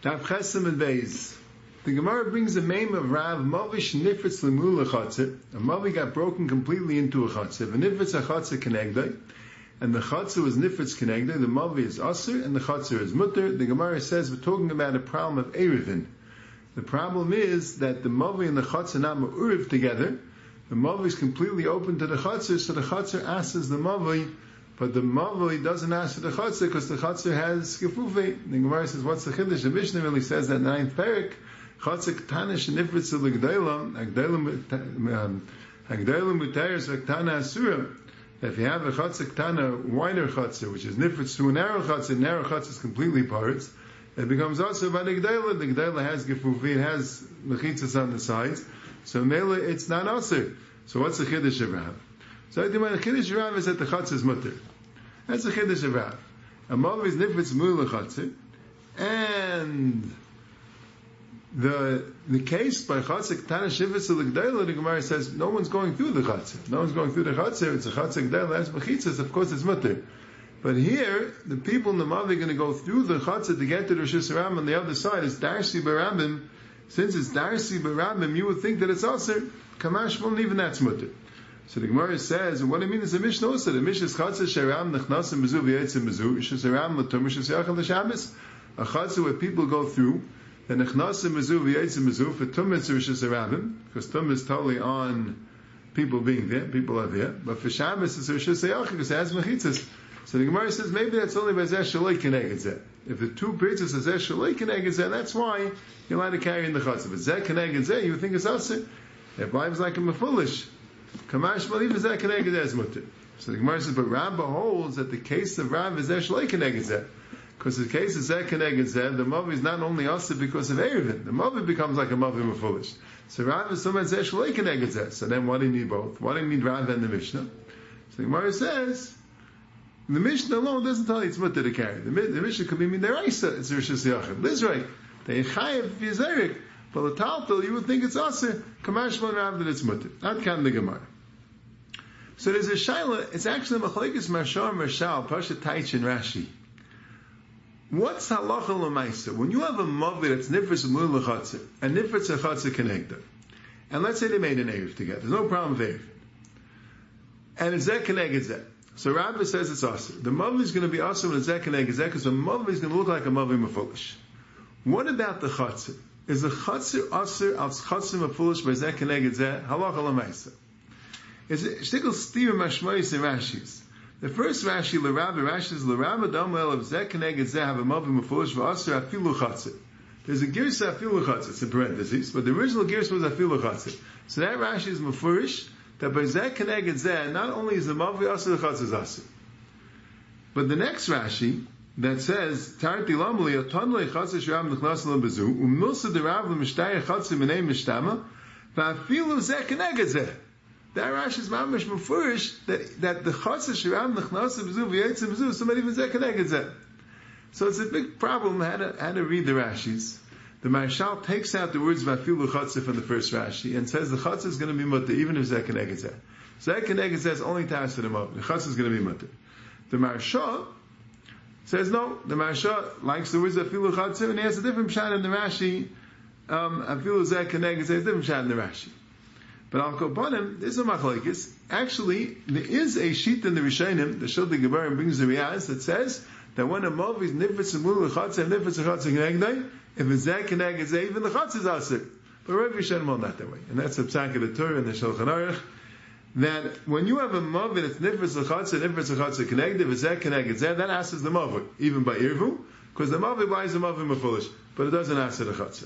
The Gemara brings the name of Rav Mavish Nifritz Lemul Chatzir. A Mavi got broken completely into a Chatzir. The Nifritz a Chatzir Kenegdai. And the Chatzir was Nifritz Kenegdai. The Mavi is Asr and the Chatzir is Mutter. The Gemara says we're talking about a problem of Erevin. The problem is that the Mavi and the Chatzir are not Ma'uriv together. The Mavi is completely open to the Chatzir, so the Chatzir asks the Mavi but the Mavli doesn't ask for the Chatzir because the Chatzir has Gefufe. The Gemara says, what's the Chiddush? The Mishnah really says that ninth Perik, Chatzir Ktanish Nifritz L'Gdeilam, Hagdeilam um, Muteris V'Ktana Asura. If you have a Chatzir Ktana, wider Chatzir, which is Nifritz to a narrow Chatzir, narrow Chatzir is completely parts, it becomes also by the Gdeila. The Gdeila has Gefufe, it has Mechitzas on the sides. So Mela, it's not Asir. So what's the Chiddush of Rav? So the Chiddush Rav is that the Chatzir is Mutter. That's the Chiddush of Rav. A Mav is Nifritz Chatzir, and the the case by Chatzir Tana Shivitz L'Gdayla, the Gemara says no one's going through the Chatzir. No one's going through the Chatzir. It's a Chatzir Gdayla. That's Mechitzas. Of course, it's Mutter. But here, the people in the Mav are going to go through the Chatzir to get to the Rosh on the other side. It's Darshi Barabim. Since it's Darshi Barabim, you would think that it's Aser. Kamash, well, even that's Mutter. So the Gemara says, and what do you mean is a Mishnah also? The Mishnah is Chatzah Sheram Nechnasim Bezu V'yetzim Isha Sheram L'tom Isha Seyachal L'Shabbos A Chatzah where people go through the Nechnasim Bezu V'yetzim Bezu for Tumitz Isha Sheramim because Tum is totally on people being there, people are there. But for Shabbos it's Isha Seyachal because it has Mechitzas. So the Gemara says maybe that's only by Zeh Shaloi Keneged If the two pizzas are Zeh Shaloi Keneged that's why you're allowed to carry in the Chatzah. But Zeh Keneged you think it's Asir. It vibes like a foolish. Kamash Maliv is that connected mutter. So the Gemara says, but Rabba holds that the case of Rav is Eshlei connected because the case is that connected the Mavi is not only also because of Erevin. The Mavi becomes like a Mavi foolish. So Rav is says Eshlei connected So then why do you need both? Why do you need Rav and the Mishnah? So the Gemara says, the Mishnah alone doesn't tell you it's mutter to carry. The, the Mishnah could be Midaraisa, it's Rishis Yachid. Lizrei, they chayev Yizerik, but the Taltal, you would think it's Aser, Kamash Rav that it's mutter. Not kind the Gemara. So there's a shaila. It's actually machlekes Mashar Marshal Pasha Taich and Rashi. What's halacha lemaisa? When you have a mavi that's nifris mul lechatzer and nifris lechatzer connected, and let's say they made an erev together, there's no problem with and it's that connected that. So Rabbi says it's awesome. The mavi is going to be awesome when it's that connected that because the mavi is going to look like a mavi mafulish. What about the chatzer? Is the chatzer aser al chatzer mafulish by zeh connected zeh halacha lemaisa? Is shtickle steer mashmois and Rashi's. The first Rashi, the L'Rabba, Rashi is L'Rabba Domel of Zeh Keneged Zeh Mavim Mefurish V'Aser Afilu Chatzit. There's a Girsa Afilu Chatzit in parentheses, but the original Girsa was Afilu Chatzit. So that Rashi is Mefurish that by Zeh Keneged Zeh, not only is the Mavim Aser Chatzit Aser, but the next Rashi that says Tarti Lamli Aton Le Chatzit Shram Nechnas Le Bezu Umilsa Derav Le Mishtaya Chatzit Menei Mishtama V'Afilu Zeh Keneged Zeh that Rashi is mamish mufurish that that the chassid shiram nechnasa b'zu v'yetzim b'zu somebody even zeh connected. So it's a big problem how to how to read the Rashis. The Marshal takes out the words vafilu chatzah from the first Rashi and says the chatzah is going to be mutter even if connected zeh is only to the mother. The chatzah is going to be mutter. The Marshal says no. The Marshal likes the words vafilu chatzah and he has a different pshat in the Rashi. Um, afilu is a different pshat in the Rashi. But al kopanim, there's a machlekes. Actually, there is a sheet in the Rishonim, the Shiltei Giborim brings the Riaz that says that when a mov is nifetz mulu chatz and nifetz chatz and if it's that keneg, it's even the chatz is asik. But Rav Rishonim hold not that way, and that's the psak of the Torah and the Shulchan Aruch. That when you have a mov and it's nifetz chatz and nifetz chatz and keneg, if it's that keneg, it's that, that asks the mov, even by irvu, because the mov buys the mov in foolish, but it doesn't ask the chatz.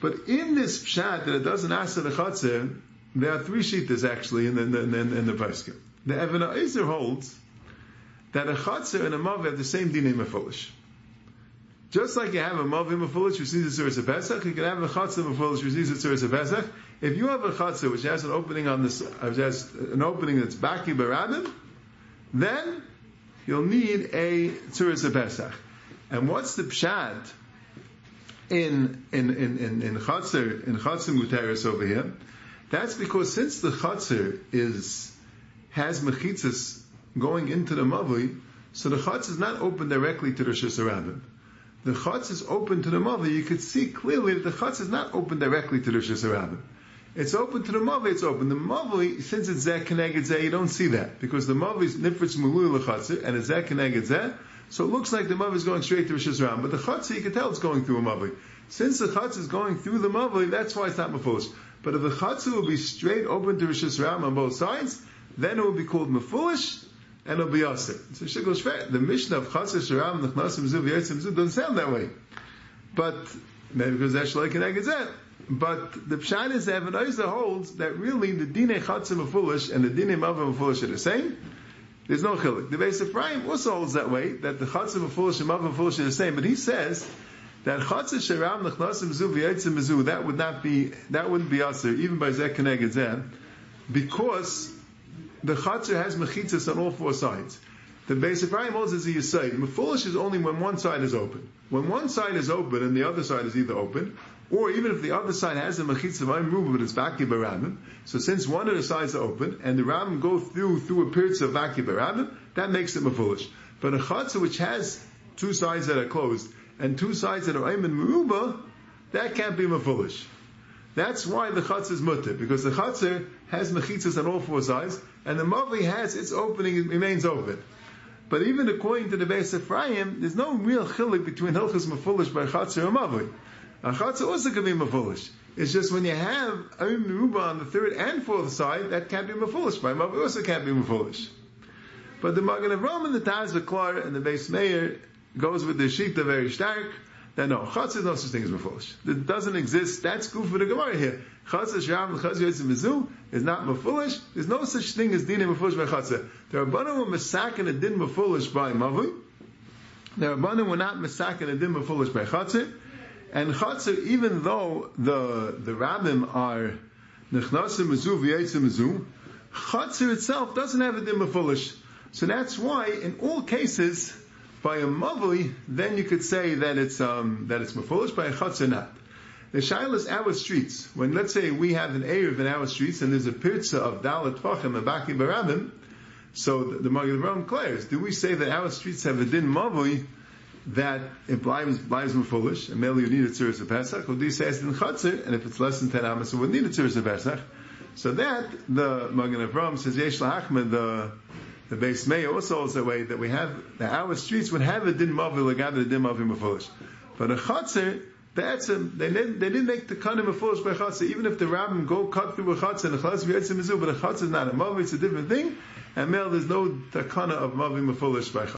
But in this pshat that it doesn't ask the chatzir, there are three shittas actually in the in, in, in the Parskim. The Evan Ezer holds that a chatzir and a mav have the same din in foolish. Just like you have a mav in foolish who sees the of Pesach, you can have a chatzir in foolish who sees the of Pesach. If you have a chatzir which has an opening on this, which has an opening that's baki barabim, then you'll need a of Pesach. And what's the pshat in in in in, in chatzir in chatzir muteris over here. That's because since the chatzir is has mechitzas going into the mavli, so the chatzir is not open directly to the Rosh the chutz is open to the mother, you could see clearly that the chutz is not open directly to the Hashanah. It's open to the Mavi, it's open. The Mavi, since it's Zeh Zeh, you don't see that. Because the Mavi is Nifritz L'chatzir, and it's Zeh Keneged Zeh, so it looks like the Mavi is going straight to Rosh Hashanah. But the Chatzir, you can tell it's going through a Mavi. Since the Chatzir is going through the Mavi, that's why it's not Mefulish. But if the Chatzir will be straight open to Rosh Hashanah on both sides, then it will be called Mefulish, and it'll be Aser. So Shikol Shver, the Mishnah of Chatzir Sharam, Nechnasim Zuv, Yetzim Zuv, doesn't sound that way. But, maybe because that's like an Zeh. But the pshat is that Evan holds that really the dine chatzim foolish and the dine mavim foolish are the same. There's no chilik. The base of Ephraim also holds that way that the chatzim of foolish and mavim foolish are the same. But he says that chatzim sharam nechnasim zu v'yetzim zu that would not be that wouldn't be aser even by zek zeh because the chatzir has mechitzas on all four sides. The base of holds as a yisayid. Foolish is only when one side is open. When one side is open and the other side is either open, or even if the other side has a mechitza v'ayim but it's vaki barabim, so since one of the sides are open, and the rabim go through through a period of vaki barabim, that makes it foolish. But a chatzah which has two sides that are closed, and two sides that are ayim meruba, that can't be foolish. That's why the chatzah is mutter, because the chatzah has mechitzas on all four sides, and the mavi has its opening, it remains open. But even according to the base of Ephraim, there's no real chilik between hilchas mefulish by chatzah or mavi. A chatzah also can be mafulish. It's just when you have Ayim Meruba on the third and fourth side, that can't be mafulish. By Mavi also can't be mafulish. But the Magen Avraham and the Taz Klar and the Beis Meir goes with the Shita very stark, that no, chatzah is no such thing as mafulish. It doesn't exist. That's good for the Gemara here. Chatzah shram chatzah yotzim mizu is not mafulish. There's no such thing as din mafulish by chatzah. There are banu were masakin a din mafulish by mavi. There are banu were not masakin a din mafulish by chatzah. And chatzir, even though the the rabbim are nechnasim mizu v'yetzim mizu, chatzir itself doesn't have a dimma foolish. So that's why, in all cases, by a mavli, then you could say that it's um, that it's mafulish. By a chatzir, not. The shaila is our streets. When let's say we have an erev in our streets, and there's a pirza of dalat tvachim and baki barabim, so the, the Magen Avraham declares, do we say that our streets have a din mavli? that it blinds blinds were foolish, and merely you need a tziris of Pesach, or do you say it's in chatzir, and if it's less than ten amos, it would need a tziris of Pesach. So that the Magen Avram says Yesh Lahachmed the the base may also holds that way that we have the our streets would have a din mavil agav the din mavil foolish, but a chatzir a, they didn't they didn't make the kanim of foolish by chatzir even if the rabbim go cut through a chatzir and the chatzir v'yetzim mizu but a chatzir is not a mavil it's a different thing. And male there's no takana of mavil foolish by chatzir.